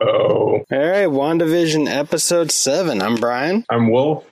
Oh, All right, WandaVision episode seven. I'm Brian. I'm Wolf.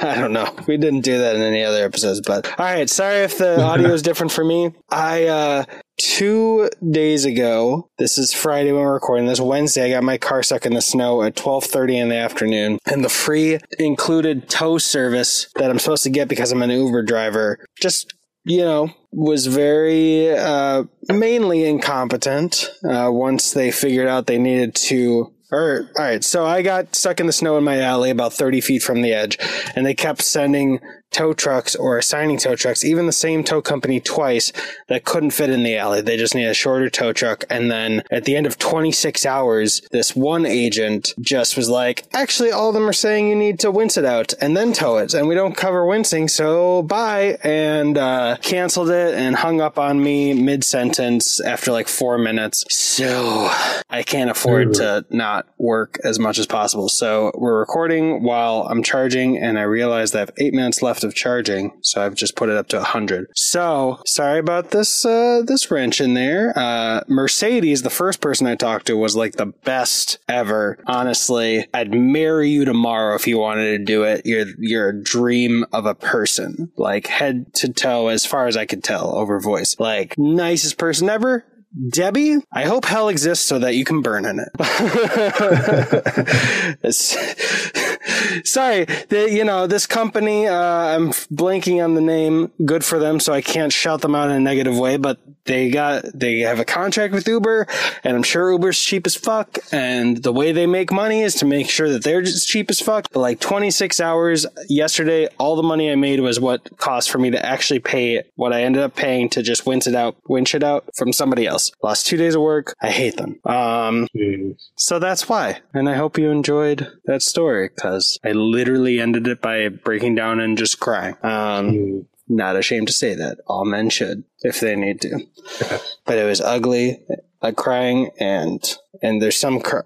I don't know. We didn't do that in any other episodes, but all right. Sorry if the audio is different for me. I, uh, two days ago, this is Friday when we're recording this, Wednesday, I got my car stuck in the snow at 1230 in the afternoon and the free included tow service that I'm supposed to get because I'm an Uber driver just you know, was very uh, mainly incompetent uh, once they figured out they needed to. Or, all right, so I got stuck in the snow in my alley about 30 feet from the edge, and they kept sending tow trucks or assigning tow trucks, even the same tow company twice that couldn't fit in the alley. They just need a shorter tow truck. And then at the end of 26 hours, this one agent just was like, actually, all of them are saying you need to wince it out and then tow it. And we don't cover wincing, so bye. And uh, canceled it and hung up on me mid sentence after like four minutes. So I can't afford to not work as much as possible. So we're recording while I'm charging, and I realized I have eight minutes left of charging, so I've just put it up to 100. So sorry about this uh, this wrench in there. Uh, Mercedes, the first person I talked to, was like the best ever. Honestly, I'd marry you tomorrow if you wanted to do it. You're you're a dream of a person, like head to toe, as far as I could tell over voice. Like nicest person ever. Debbie, I hope hell exists so that you can burn in it. Sorry, the, you know this company. Uh, I'm blanking on the name. Good for them, so I can't shout them out in a negative way. But they got they have a contract with Uber, and I'm sure Uber's cheap as fuck. And the way they make money is to make sure that they're just cheap as fuck. But like 26 hours yesterday, all the money I made was what cost for me to actually pay what I ended up paying to just winch it out, winch it out from somebody else. Lost two days of work. I hate them. Um, Jeez. so that's why. And I hope you enjoyed that story because I literally ended it by breaking down and just crying. Um, not ashamed to say that. All men should if they need to. But it was ugly, uh, crying, and and there's some. Cr-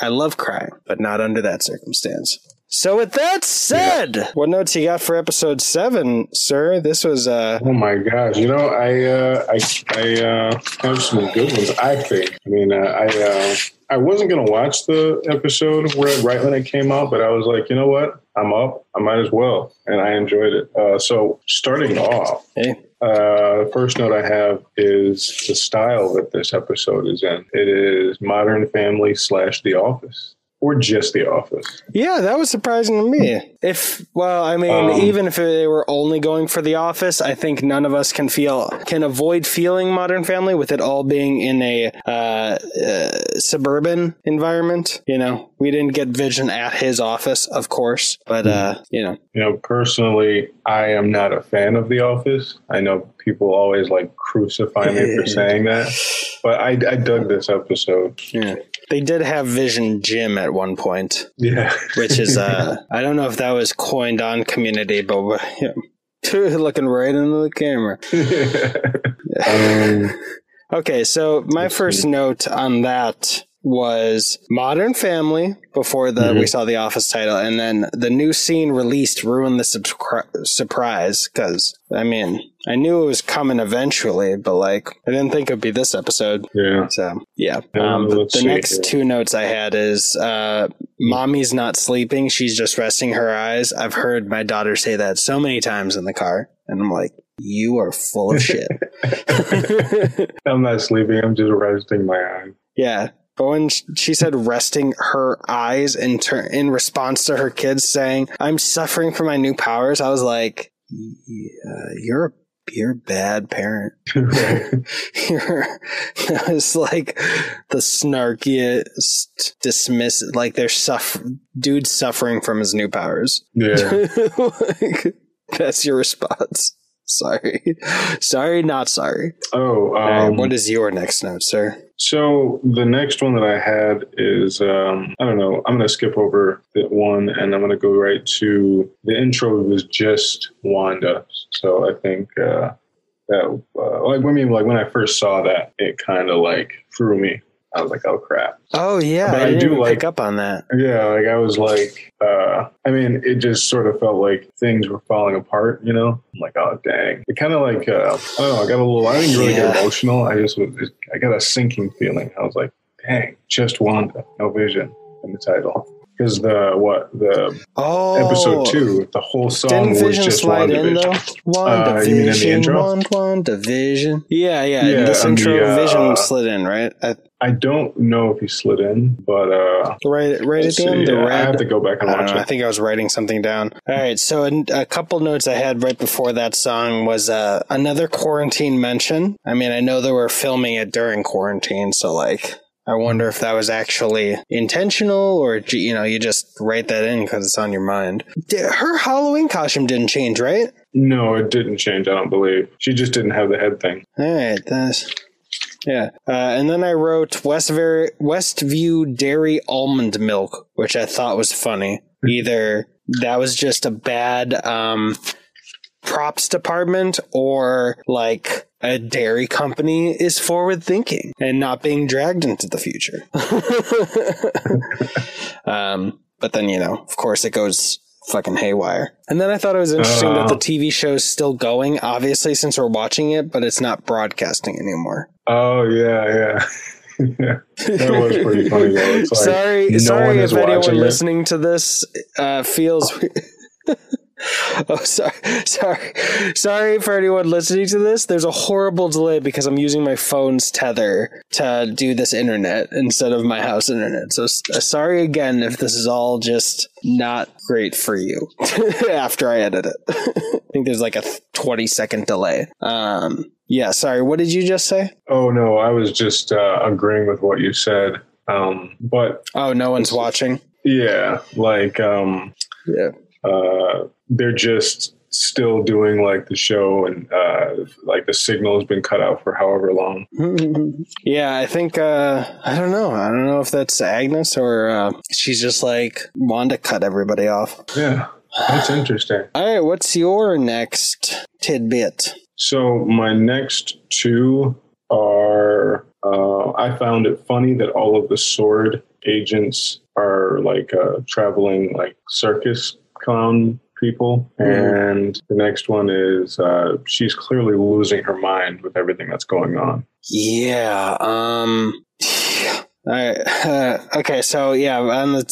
I love crying, but not under that circumstance. So with that said, what notes you got for episode seven, sir? This was uh Oh my gosh! You know, I uh, I I uh, have some good ones. I think. I mean, uh, I uh, I wasn't gonna watch the episode where right when it came out, but I was like, you know what? I'm up. I might as well, and I enjoyed it. Uh, so starting off, hey, uh, the first note I have is the style that this episode is in. It is Modern Family slash The Office, or just The Office. Yeah, that was surprising to me. If well, I mean, Um, even if they were only going for The Office, I think none of us can feel can avoid feeling Modern Family with it all being in a uh, uh, suburban environment. You know, we didn't get Vision at his office, of course, but uh, you know, You know, personally, I am not a fan of The Office. I know people always like crucify me for saying that, but I, I dug this episode. yeah. They did have Vision Jim at one point, Yeah, which is uh, I don't know if that was coined on Community, but yeah. looking right into the camera. um, Okay, so my first note on that was Modern Family before the Mhm. we saw the Office title, and then the new scene released ruined the subscri- surprise because I mean I knew it was coming eventually, but like I didn't think it'd be this episode. yeah. So yeah, Yeah, um, the, see next two notes I had is uh, mommy's not sleeping; she's just resting her eyes. I've heard my daughter say that so many times in the car, and I'm like, you are full of shit. I'm not sleeping. I'm just resting my eyes. Yeah. But when she said resting her eyes in ter- in response to her kids saying, "I'm suffering from my new powers," I was like, yeah, "You're a you're a bad parent." you're that was like the snarkiest dismiss like they're suff dude suffering from his new powers. yeah. like, that's your response. Sorry, sorry, not sorry. Oh, All right, um, what is your next note, sir? So the next one that I had is um, I don't know. I'm going to skip over that one and I'm going to go right to the intro was just Wanda. So I think uh, that uh, like I mean like when I first saw that it kind of like threw me. I was like, oh crap. Oh yeah, But I I didn't do even like- pick up on that. Yeah, like I was like, uh, I mean, it just sort of felt like things were falling apart, you know? I'm like, oh, dang. It kind of like, uh, I don't know, I got a little, I didn't really Yeah. get emotional. I just was, I got a sinking feeling. I was like, dang, just Wanda, no Vision in the title. Because the what the Oh, episode two, the whole song Didn't was just slide in WandaVision. though? Uh, you mean in the WandaVision, intro? Wand- WandaVision. Yeah, yeah. Yeah, in this intro, the, uh, Vision slid in, right? At, I don't know if he slid in, but uh, right, right at the end. The Yeah, I have to go back and I watch. I it. think I was writing something down. All right, so a, a couple notes I had right before that song was uh, another quarantine mention. I mean, I know they were filming it during quarantine, so like, I wonder if that was actually intentional or you know you just write that in because it's on your mind. Her Halloween costume didn't change, right? No, it didn't change. I don't believe she just didn't have the head thing. All right, that's yeah. Uh, and then I wrote Westver- Westview Dairy Almond Milk, which I thought was funny. Either that was just a bad um, props department, or like a dairy company is forward thinking and not being dragged into the future. um, but then you know, of course, it goes fucking haywire. And then I thought it was interesting that the TV show is still going, obviously, since we're watching it, but it's not broadcasting anymore. Oh yeah, yeah. yeah. That was pretty funny though. It's like sorry, no sorry one if anyone it. listening to this uh, feels. oh, sorry, sorry, sorry for anyone listening to this. There's a horrible delay because I'm using my phone's tether to do this internet instead of my house internet. So uh, sorry again if this is all just not great for you after I edit it. I think there's like a 20 second delay. Um, yeah, sorry. What did you just say? Oh no, I was just uh, agreeing with what you said. Um, but Oh, no one's watching. yeah, like um, Yeah. Uh, they're just still doing like the show and uh, like the signal has been cut out for however long. yeah, I think uh I don't know. I don't know if that's Agnes or uh, she's just like Wanda cut everybody off. Yeah, that's interesting. All right, what's your next tidbit? So my next two are uh, I found it funny that all of the sword agents are like uh, traveling like circus clown people, and the next one is uh, she's clearly losing her mind with everything that's going on. Yeah. Um. All right. Uh, okay. So yeah, on the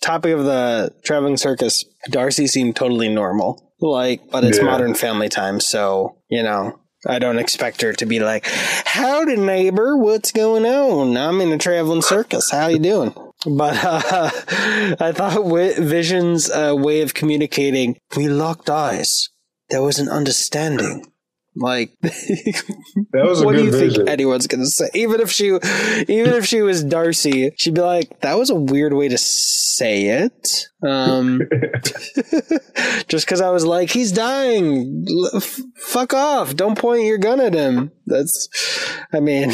topic of the traveling circus, Darcy seemed totally normal. Like, but it's Yeah. modern family time, so you know. I don't expect her to be like, "Howdy, neighbor, what's going on? I'm in a traveling circus. How you doing?" But uh, I thought Vision's uh, way of communicating, we locked eyes. There was an understanding. Like, That was a what do you vision. think anyone's gonna say? Even if she, even if she was Darcy, she'd be like, "That was a weird way to say it." Um, just because I was like, "He's dying, f- fuck off! Don't point your gun at him." That's, I mean,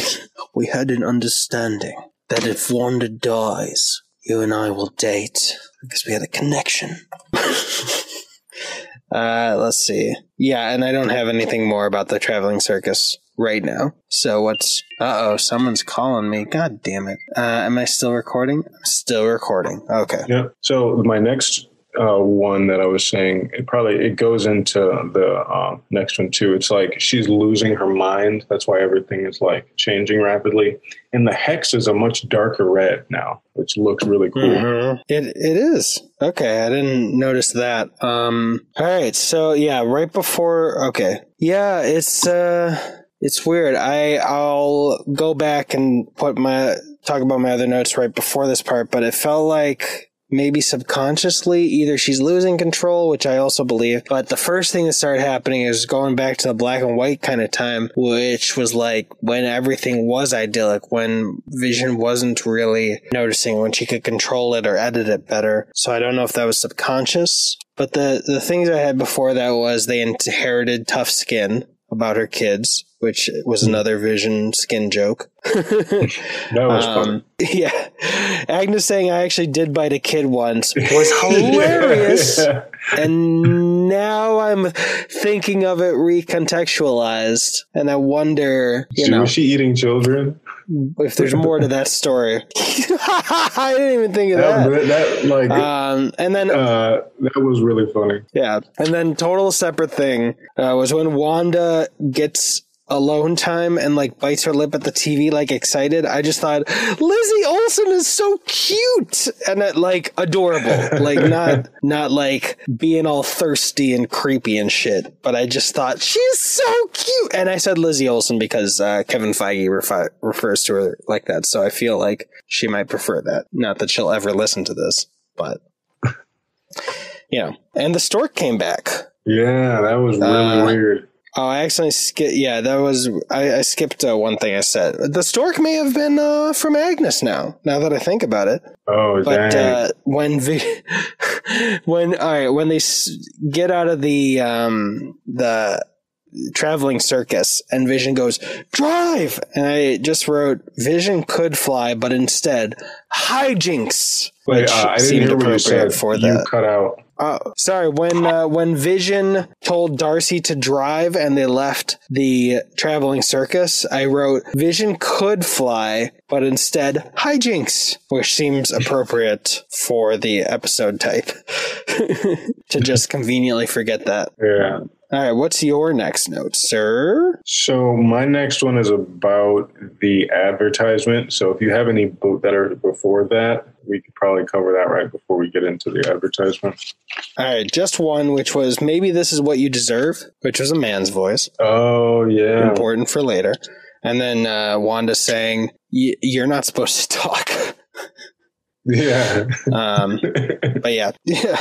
we had an understanding that if Wanda dies, you and I will date because we had a connection. Uh, let's see. Yeah, and I don't have anything more about the traveling circus right now. So what's? Uh oh, someone's calling me. God damn it. Uh, am I still recording? I'm still recording. Okay. Yeah. So my next uh, one that I was saying, it probably it goes into the uh, next one too. It's like she's losing her mind. That's why everything is like changing rapidly. And the hex is a much darker red now, which looks really cool. Mhm. It it is okay. I didn't notice that. Um. All right. So yeah, right before. Okay. Yeah, it's uh, it's weird. I I'll go back and put my talk about my other notes right before this part, but it felt like maybe subconsciously either she's losing control which i also believe but the first thing that started happening is going back to the black and white kind of time which was like when everything was idyllic when vision wasn't really noticing when she could control it or edit it better. So i don't know if that was subconscious but the the things i had before that was they inherited tough skin about her kids which was another vision skin joke That was fun. um, yeah. Agnes saying I actually did bite a kid once was hilarious. and now I'm thinking of it recontextualized. And I wonder, you know, was she eating children? if there's more to that story. I didn't even think of That, that. that, like Um, and then uh, that was really funny. Yeah. And then total separate thing uh, was when Wanda gets alone time and like bites her lip at the TV, like excited. I just thought Lizzie Olsen is so cute and uh, like adorable, like not not like being all thirsty and creepy and shit. But I just thought she's so cute, and I said Lizzie Olsen because uh, Kevin Feige refi- refers to her like that, so I feel like she might prefer that. Not that she'll ever listen to this, but you know. And the stork came back. Yeah, that was really Uh, weird. Oh, I accidentally skipped. Yeah, that was I, I skipped uh, one thing I said. The stork may have been uh, from Agnes now. Now that I think about it, Oh, but uh, when Vi- when all right when they s- get out of the um, the traveling circus and Vision goes drive, and I just wrote Vision could fly, but instead hijinks, Wait, which uh, I didn't seemed hear what you said. for you that. cut out. Oh, sorry. When uh, when Vision told Darcy to drive and they left the traveling circus, I wrote Vision could fly, but instead hijinks, which seems appropriate for the episode type. to just conveniently forget that. Yeah. All right, what's your next note, sir? So my next one is about the advertisement. So if you have any book that are before that, we could probably cover that right before we get into the advertisement. All right, just one, which was maybe this is what you deserve, which was a man's voice. Oh yeah. important for later. And then uh, Wanda saying, "Y- "You're not supposed to talk." Yeah. Um, but yeah, yeah.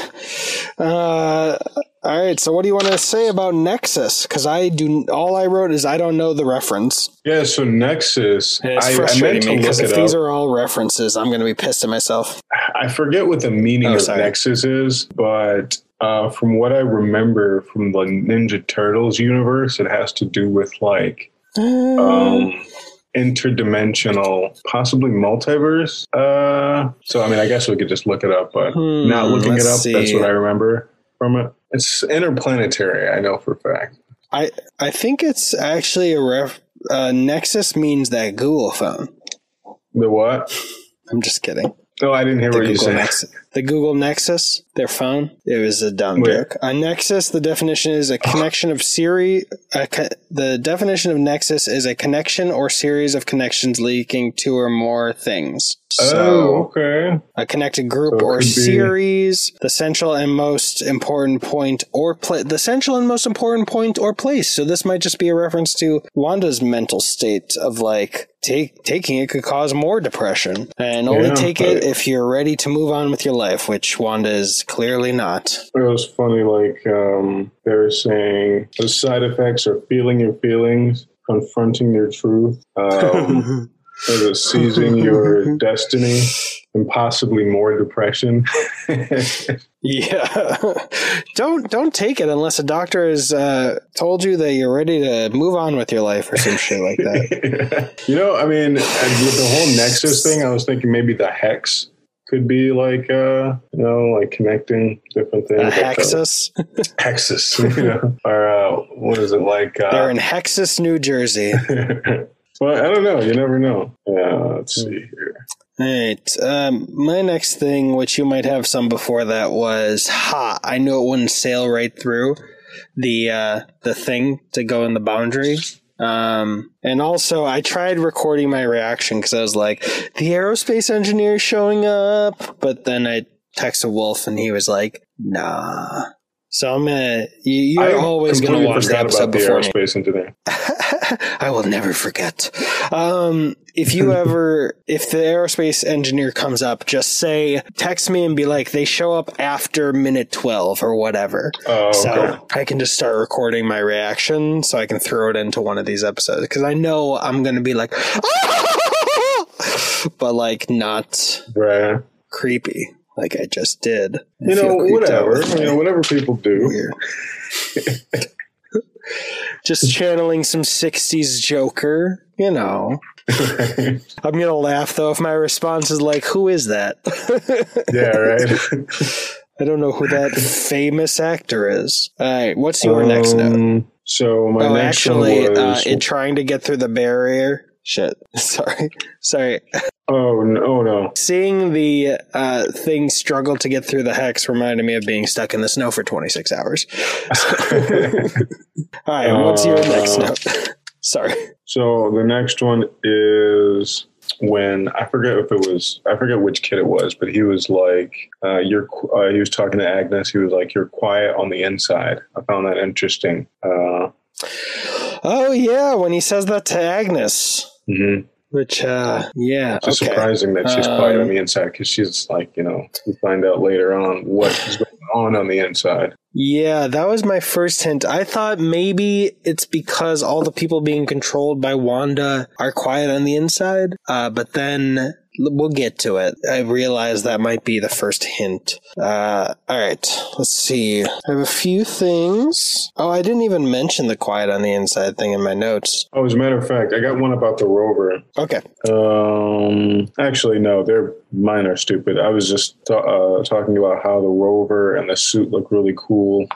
Uh, all right. So, what do you want to say about Nexus? Because I do. All I wrote is I don't know the reference. yeah. So Nexus, And it's I, I frustrating meant me because if these up. are all references, I'm going to be pissed at myself. I forget what the meaning Oh, of sorry. Nexus is, but uh, from what I remember from the Ninja Turtles universe, it has to do with like um, interdimensional, possibly multiverse. Uh, so, I mean, I guess we could just look it up, but Hmm, not looking it up, that's what I remember from it. It's interplanetary, I know for a fact. I I think it's actually a ref. Uh, Nexus means that Google phone. The what? I'm just kidding. Oh, I didn't hear the what you said. Nexus, the Google Nexus, their phone. It was a dumb joke. A Nexus, the definition is a connection of Siri. A co- the definition of Nexus is a connection or series of connections linking two or more things. oh, So, okay. a connected group So or could be- series, the central and most important point or pla- the central and most important point or place. So this might just be a reference to Wanda's mental state of like take taking it could cause more depression, and only Yeah, take it if you're ready to move on with your life, which Wanda is clearly not. It was funny, like um, they were saying the side effects are feeling your feelings, confronting your truth, um, seizing your destiny, and possibly more depression. Yeah, don't don't take it unless a doctor has uh, told you that you're ready to move on with your life or some shit like that. you know, I mean, with the whole Nexus thing, I was thinking maybe the hex could be like, uh, you know, like connecting different things. A like, uh, Hexus. Hexus, you know, or uh, what is it like? Uh, They're in Hexus, New Jersey. well, I don't know. You never know. Yeah, let's see here. All right. Um, my next thing, which you might have some before that, was ha. I knew it wouldn't sail right through the uh, the thing to go in the boundary. Um, and also, I tried recording my reaction because I was like, the aerospace engineer showing up. But then I texted Wolf, and he was like, nah. So I'm gonna. You, you're always gonna watch the episode about the before me. aerospace engineer. I will never forget. Um, if you ever, if the aerospace engineer comes up, just say, text me and be like, they show up after minute 12 or whatever. Oh, So okay. I can just start recording my reaction so I can throw it into one of these episodes. Because I know I'm going to be like, but like not right. creepy like I just did. I You know, whatever. You know, whatever people do. Just channeling some 60s Joker, you know. I'm going to laugh though if my response is like, who is that? yeah, right. I don't know who that famous actor is. All right, what's your next note? Um, So my Oh, next actually, uh, was. in trying to get through the barrier. Shit. Sorry. Sorry. oh no! Oh no! Seeing the uh, thing struggle to get through the hex reminded me of being stuck in the snow for 26 hours. All right, what's your next Uh, note? Sorry. So the next one is when I forget if it was I forget which kid it was, but he was like, uh, "You're." Uh, he was talking to Agnes. He was like, "You're quiet on the inside." I found that interesting. Uh, Oh yeah, when he says that to Agnes, mhm. which uh yeah, It's just okay. surprising that she's quiet Um, on the inside because she's like, you know, we find out later on what is going on on the inside. Yeah, that was my first hint. I thought maybe it's because all the people being controlled by Wanda are quiet on the inside. Uh, but then we'll get to it. I realize that might be the first hint. Uh, all right, let's see. I have a few things. Oh, I didn't even mention the quiet on the inside thing in my notes. Oh, as a matter of fact, I got one about the rover. Okay. Um, actually, no, they're mine are stupid. I was just uh, talking about how the rover and the suit look really cool.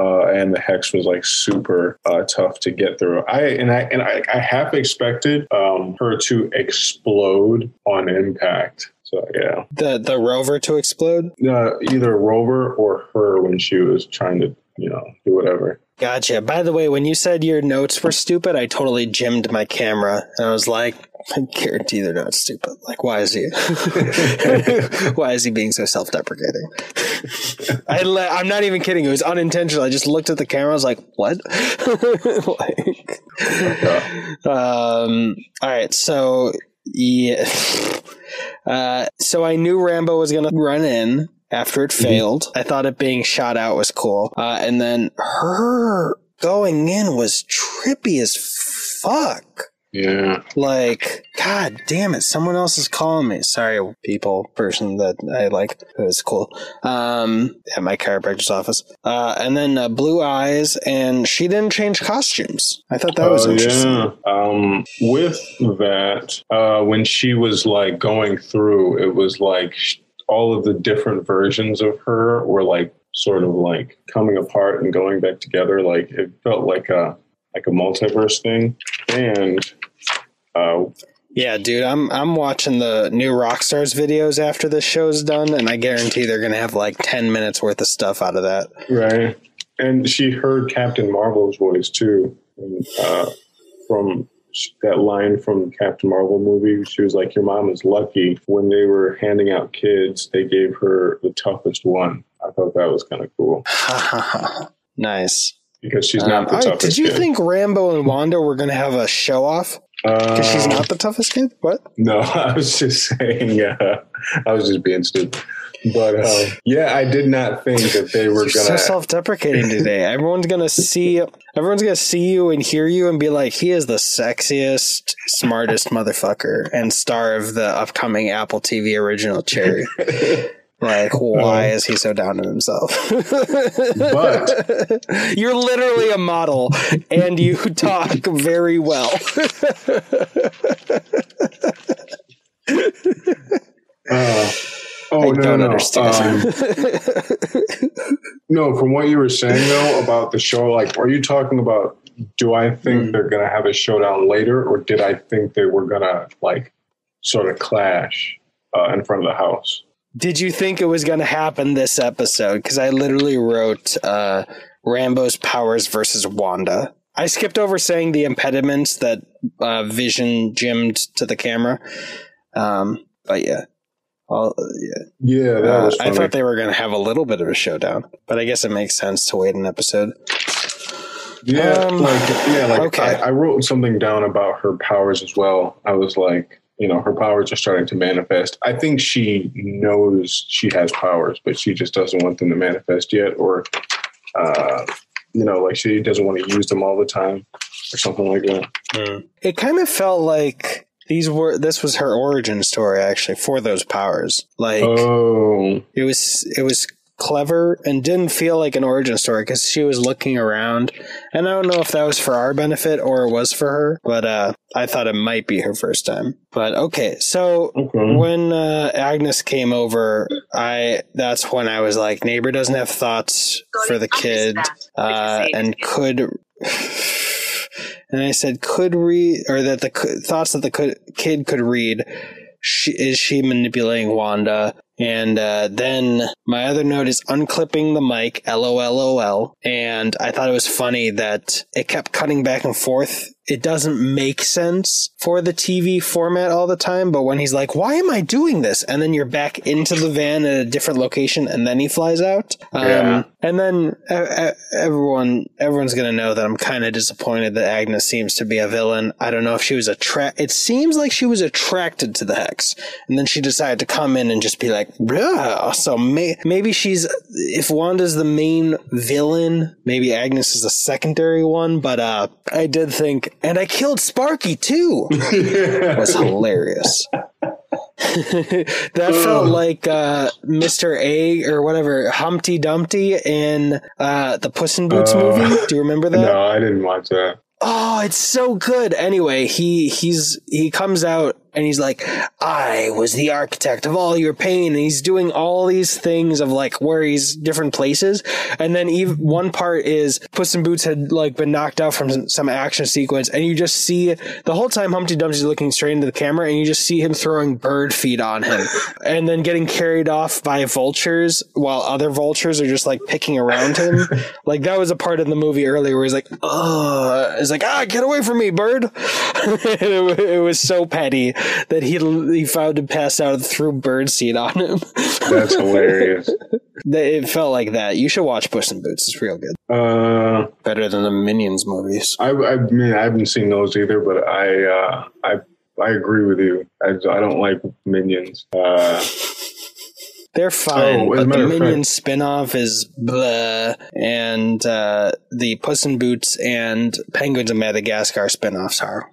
Uh, and the hex was like super uh, tough to get through. I and I and I, I half expected um, her to explode on impact. So yeah, The the rover to explode. uh, either Rover or her when she was trying to you know do whatever. Gotcha. By the way, when you said your notes were stupid, I totally jimmed my camera and I was like, I guarantee they're not stupid. Like, why is he? why is he being so self-deprecating? I le- I'm not even kidding. It was unintentional. I just looked at the camera. I was like, what? like, um. All right. So yeah. Uh. So I knew Rambeau was gonna run in after it failed. I thought it being shot out was cool. Uh, and then her going in was trippy as fuck. Yeah, Like, god damn it, someone else is calling me. Sorry, people, person that I like. It was cool. Um, at my chiropractor's office. Uh, and then uh, blue eyes, and she didn't change costumes. I thought that was Oh, interesting. Yeah. Um, with that, uh, when she was like going through, it was like sh- all of the different versions of her were like sort of like coming apart and going back together. Like it felt like a like a multiverse thing. And uh, Yeah, dude, I'm I'm watching the new Rockstars videos after this show's done, and I guarantee they're gonna have like ten minutes worth of stuff out of that. right, and she heard Captain Marvel's voice too, and, uh, from that line from Captain Marvel movie. She was like, "Your mom is lucky." When they were handing out kids, they gave her the toughest one. I thought that was kind of cool nice. because she's Um, not the all right, toughest. did you kid. think Rambeau and Wanda were gonna have a show off? Because she's Uh, not the toughest kid. What? No, I was just saying. Uh, I was just being stupid. But um, yeah, I did not think that they were You're so gonna. self-deprecating today. Everyone's gonna see. Everyone's gonna see you and hear you and be like, "He is the sexiest, smartest motherfucker and star of the upcoming Apple TV original Cherry." Like, why is he so down on himself? But- you're literally a model, and you talk very well. Uh, oh I no, don't no, understand. Um, no, from what you were saying though about the show, like, are you talking about? Do I think Hmm. they're gonna have a showdown later, or did I think they were gonna like sort of clash uh, in front of the house? Did you think it was going to happen this episode? Because I literally wrote uh, Rambeau's powers versus Wanda. I skipped over saying the impediments that uh, Vision jimmed to the camera. Um, but yeah. Yeah. Yeah, that Uh, was. I thought they were going to have a little bit of a showdown, but I guess it makes sense to wait an episode. Yeah, Um, like yeah, like okay. I, I wrote something down about her powers as well. I was like, you know, her powers are starting to manifest. I think she knows she has powers, but she just doesn't want them to manifest yet, or uh, you know, like she doesn't want to use them all the time, or something like that. It kind of felt like these were this was her origin story actually for those powers. Like Oh, it was it was clever and didn't feel like an origin story because she was looking around. And i don't know if that was for our benefit or it was for her but uh i thought it might be her first time. But okay so okay. when uh, agnes came over i that's when i was like neighbor doesn't have thoughts for the kid uh, and could and i said could read or that the thoughts that the kid could read she, is she manipulating wanda and uh, then my other note is unclipping the mic, lolol. And I thought it was funny that it kept cutting back and forth it doesn't make sense for the TV format all the time. But when he's like, "Why am I doing this?" and then you're back into the van at a different location, and then he flies out. Um, Yeah. And then uh, everyone everyone's gonna know that I'm kind of disappointed that Agnes seems to be a villain. I don't know if she was attract. It seems like she was attracted to the hex, and then she decided to come in and just be like, Bruh. so may- maybe she's if Wanda's the main villain, maybe Agnes is a secondary one. But uh, I did think, and I killed Sparky too. Was hilarious. that felt like uh, Mr. A or whatever Humpty Dumpty in uh, the Puss in Boots Uh, movie. Do you remember that? no, I didn't watch that. Oh, it's so good. Anyway, he he's he comes out and he's like, I was the architect of all your pain. And he's doing all these things of like where he's different places. And then even one part is Puss in Boots had like been knocked out from some- action sequence. And you just see the whole time Humpty Dumpty's looking straight into the camera and you just see him throwing bird feed on him and then getting carried off by vultures while other vultures are just like picking around him. like that was a part in the movie earlier where he's like, oh, it's like, ah, get away from me, bird. it, it was so petty that he he found him passed out and threw birdseed on him. That's hilarious. It felt like that. You should watch Puss in Boots. It's real good. Uh, Better than the Minions movies. I, I mean, I haven't seen those either, but I, uh, I, I agree with you. I, I don't like minions. Uh, They're fine, Oh, but the Minions spin-off is blah, and uh, the Puss in Boots and Penguins of Madagascar spin-offs are.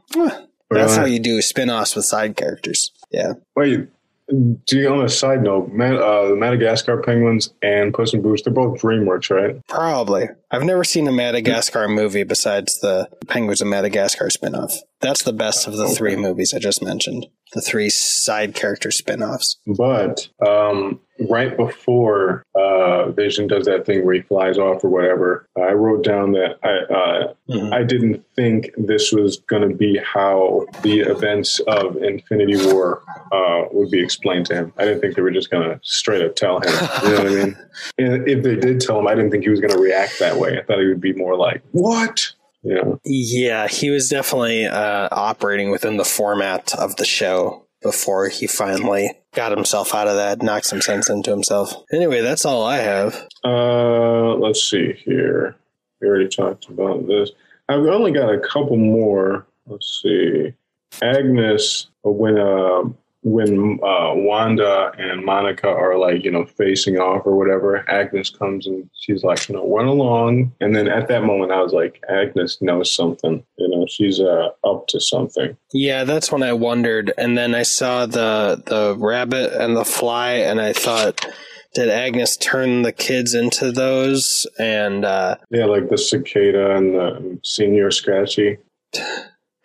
That's how you do spin-offs with side characters. Yeah. wait. Do you, on a side note, Man, uh, the Madagascar penguins and Puss in Boots, they're both DreamWorks, right? Probably. I've never seen a Madagascar movie besides the Penguins of Madagascar spin-off. That's the best of the three movies I just mentioned. The three side character spin-offs. But um, right before uh, Vision does that thing where he flies off or whatever, I wrote down that I uh, Mhm. I didn't think this was going to be how the events of Infinity War uh, would be explained to him. I didn't think they were just going to straight up tell him. You know what I mean? And if they did tell him, I didn't think he was going to react that way. I thought he would be more like, "What?" Know? Yeah, he was definitely uh, operating within the format of the show before he finally got himself out of that, knocked some sense into himself. Anyway, that's all I have. Uh, let's see here. We already talked about this. I've only got a couple more. Let's see. Agnes, when uh, when uh, Wanda and Monica are like you know facing off or whatever, Agnes comes and she's like you know run along, and then at that moment I was like Agnes knows something. You know she's uh, up to something. Yeah, that's when I wondered, and then I saw the the rabbit and the fly, and I thought, did Agnes turn the kids into those? And uh, Yeah, like the cicada and the Señor Scratchy.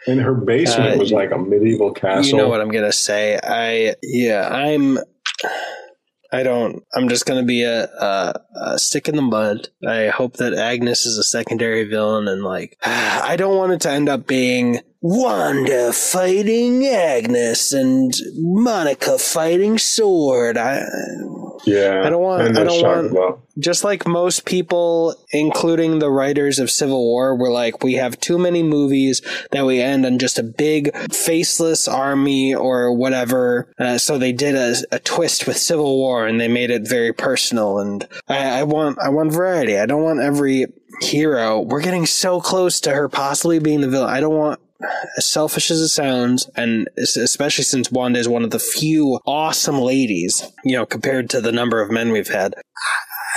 And her basement Uh, was like a medieval castle. You know what I'm gonna say? I yeah, I'm. I don't. I'm just gonna be a, a, a stick in the mud. I hope that Agnes is a secondary villain, and like, I don't want it to end up being Wanda fighting Agnes and Monica fighting Sword. I Yeah, I don't want- I don't want- about- just like most people, including the writers of Civil War, were like, we have too many movies that we end on just a big faceless army or whatever. Uh, so they did a, a twist with Civil War and they made it very personal. And I, I want, I want variety. I don't want every hero. We're getting so close to her possibly being the villain. I don't want as selfish as it sounds, and especially since Wanda is one of the few awesome ladies, you know, compared to the number of men we've had,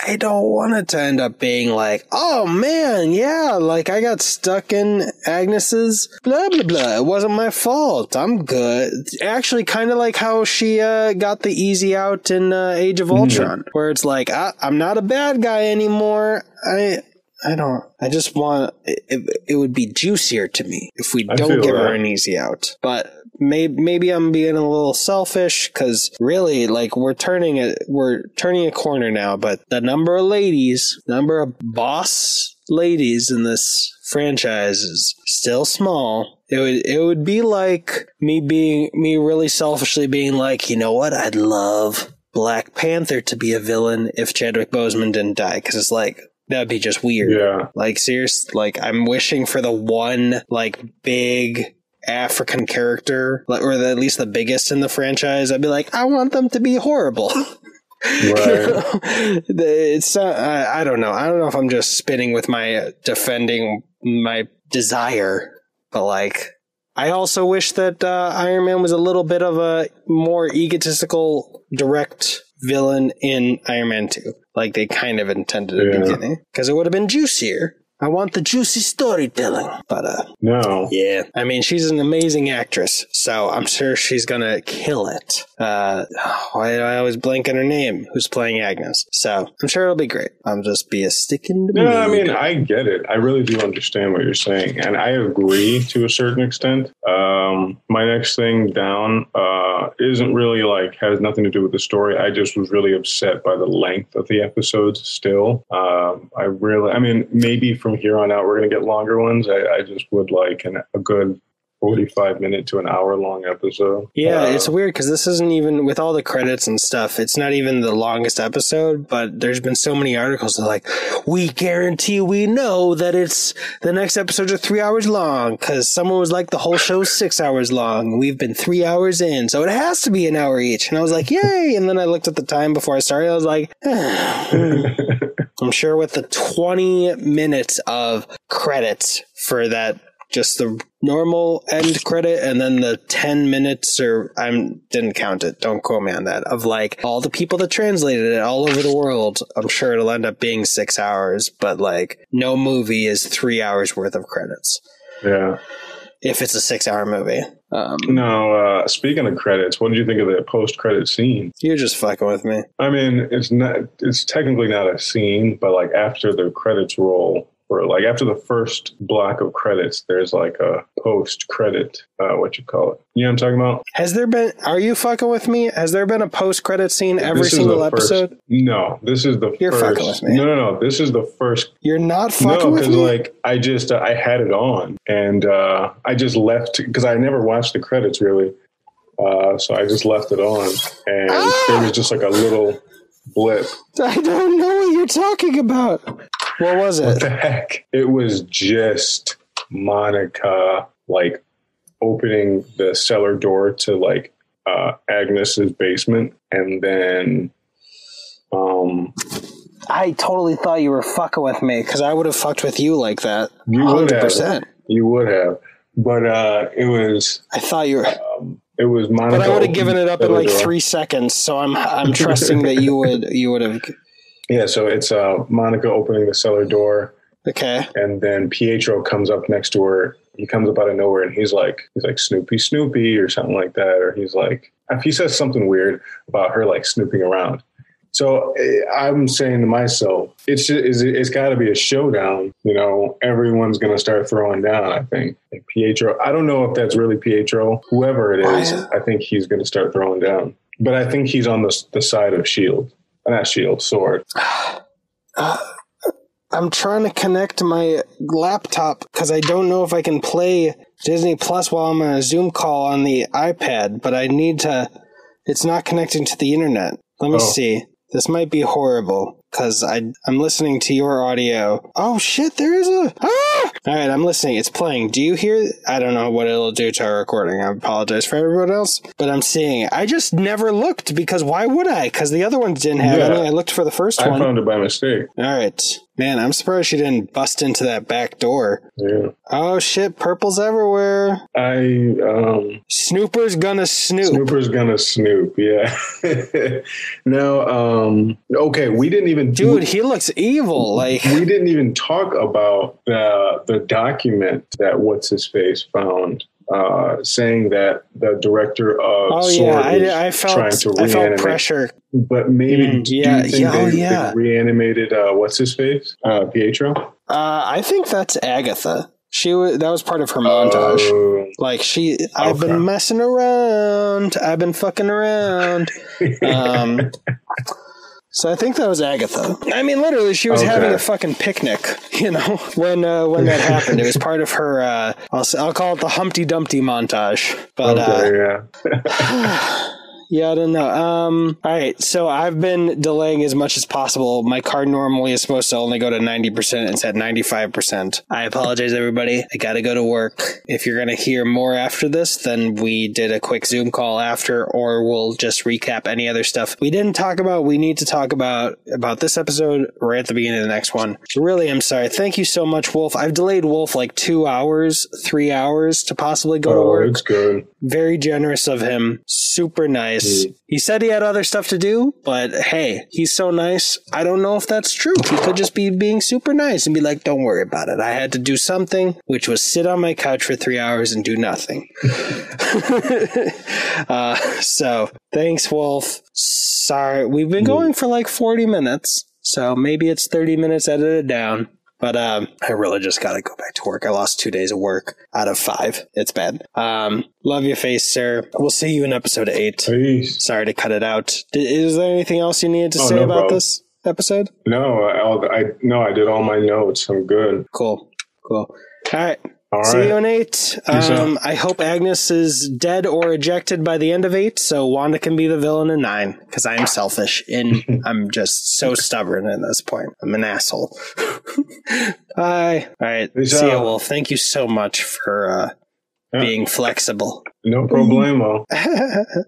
I don't want it to end up being like, oh man, yeah, like I got stuck in Agnes's blah blah blah. It wasn't my fault. I'm good. Actually, kind of like how she uh, got the easy out in uh, Age of Ultron, where it's like, I, I'm not a bad guy anymore. I. I don't. I just want. It, it, would be juicier to me if we I don't give her an easy out. But maybe maybe I'm being a little selfish because really, like we're turning it, we're turning a corner now. But the number of ladies, number of boss ladies in this franchise is still small. It would it would be like me being me really selfishly being like, you know what? I'd love Black Panther to be a villain if Chadwick Boseman didn't die because it's like That'd be just weird. Yeah. Like serious like I'm wishing for the one like big African character, or the, at least the biggest in the franchise. I'd be like, I want them to be horrible. Right. it's uh, I, I don't know. I don't know if I'm just spinning with my defending my desire, but like I also wish that uh, Iron Man was a little bit of a more egotistical, direct villain in Iron Man 2, like they kind of intended at the beginning, because it would have been juicier. I want the juicy storytelling, but uh, no. yeah, I mean, she's an amazing actress, so I'm sure she's gonna kill it. Uh, why do I always blank on her name? Who's playing Agnes? So I'm sure it'll be great. I'm just be a stick in the No, I mean, I get it. I really do understand what you're saying. And I agree to a certain extent. Um, my next thing down uh, isn't really like, has nothing to do with the story. I just was really upset by the length of the episodes still. Um, I really, I mean, maybe from here on out, we're going to get longer ones. I, I just would like an, a good 45 minute to an hour long episode. Yeah, Uh, it's weird because this isn't even with all the credits and stuff. It's not even the longest episode, but there's been so many articles that are like, we guarantee we know that it's the next episodes are three hours long because someone was like, the whole show's six hours long. We've been three hours in, so it has to be an hour each. And I was like, yay! And then I looked at the time before I started. I was like, I'm sure with the 20 minutes of credits for that, just the normal end credit, and then the 10 minutes, or I didn't count it, don't quote me on that, of like all the people that translated it all over the world. I'm sure it'll end up being six hours, but like no movie is three hours worth of credits yeah. if it's a six hour movie. Um, Now, uh, speaking of credits, what did you think of the post credit scene? you're just fucking with me. I mean, it's not. It's technically not a scene, but like after the credits roll, or like after the first block of credits, there's like a post credit. Uh, what you call it? You know what I'm talking about? Has there been, are you fucking with me? Has there been a post credit scene every This single the first- episode? no, this is the You're first. fucking with me. No, no, no. This is the first. You're not fucking no, with because me? like I just uh, I had it on and uh, I just left because I never watched the credits really. Uh, so I just left it on, and Ah! there was just like a little blip. I don't know what you're talking about. What was What it? the heck? It was just Monica like opening the cellar door to like uh Agnes's basement and then um I totally thought you were fucking with me because I would have fucked with you like that. You would have. you would have. But uh it was I thought you were, um it was Monica. but I would have given it up in like door. three seconds. So I'm I'm trusting that you would you would have. Yeah, so it's uh Monica opening the cellar door Okay. and then Pietro comes up next to her. He comes up out of nowhere and he's like, he's like Snoopy, Snoopy, or something like that, or he's like, if he says something weird about her like snooping around. So eh, I'm saying to myself, it's just, it's, it's got to be a showdown. You know, everyone's gonna start throwing down. I think and Pietro. I don't know if that's really Pietro. Whoever it is, Why? I think he's gonna start throwing down. But I think he's on the the side of Shield, not Shield, Sword. Uh, I'm trying to connect my laptop because I don't know if I can play Disney Plus while I'm on a Zoom call on the iPad, but I need to. It's not connecting to the internet. Let me Oh. see. This might be horrible because I I'm listening to your audio. Oh shit! There is a. Ah! All right, I'm listening. It's playing. Do you hear? I don't know what it'll do to our recording. I apologize for everyone else, but I'm seeing it. I just never looked because why would I? Because the other ones didn't have Yeah. any. I looked for the first I one. I found it by mistake. All right. Man, I'm surprised she didn't bust into that back door. Yeah. Oh shit, purple's everywhere. I um Snooper's gonna snoop. Snooper's gonna snoop, yeah. no, um okay, we didn't even Dude, he looks evil. Like we didn't even talk about the the document that what's his face found uh saying that the director of Oh Sword yeah, was I, I trying felt to I felt reanimate pressure. but maybe Mm, do yeah, you think yeah, oh, yeah. they reanimated uh what's his face? Uh Pietro? Uh, I think that's Agatha. She wa that was part of her montage. Oh, Like she, I've Okay. been messing around. I've been fucking around. Um, so I think that was Agatha. I mean, literally, she was Okay. having a fucking picnic. You know, when uh, when that happened, it was part of her. Uh, I'll s- I'll call it the Humpty Dumpty montage. But uh, okay, yeah. Yeah, I don't know. Um, all right. So I've been delaying as much as possible. My car normally is supposed to only go to 90%. It's at 95%. I apologize, everybody. I got to go to work. If you're going to hear more after this, then we did a quick Zoom call after, or we'll just recap any other stuff we didn't talk about. We need to talk about, about this episode right at the beginning of the next one. Really, I'm sorry. Thank you so much, Wolf. I've delayed Wolf like two hours, three hours to possibly go to Oh, work it's good. Very generous of him. Super nice. He said he had other stuff to do, but hey, he's so nice. I don't know if that's true. He could just be being super nice and be like, don't worry about it. I had to do something, which was sit on my couch for three hours and do nothing. uh, so thanks, Wolf. Sorry. We've been going for like 40 minutes. So maybe it's 30 minutes edited down. But um, I really just got to go back to work. I lost two days of work out of five. It's bad. Um, love your face, sir. We'll see you in episode eight. Peace. Sorry to cut it out. D- is there anything else you needed to Oh, say no about problem. this episode? No, I, I no, I did all my notes. I'm good. Cool. Cool. All right. All See right. you in eight. Um, I hope Agnes is dead or ejected by the end of eight, so Wanda can be the villain in nine. Because I am selfish and I'm just so stubborn at this point. I'm an asshole. Bye. All right. See you. Wolf. Thank you so much for uh, Yeah. being flexible. No problemo.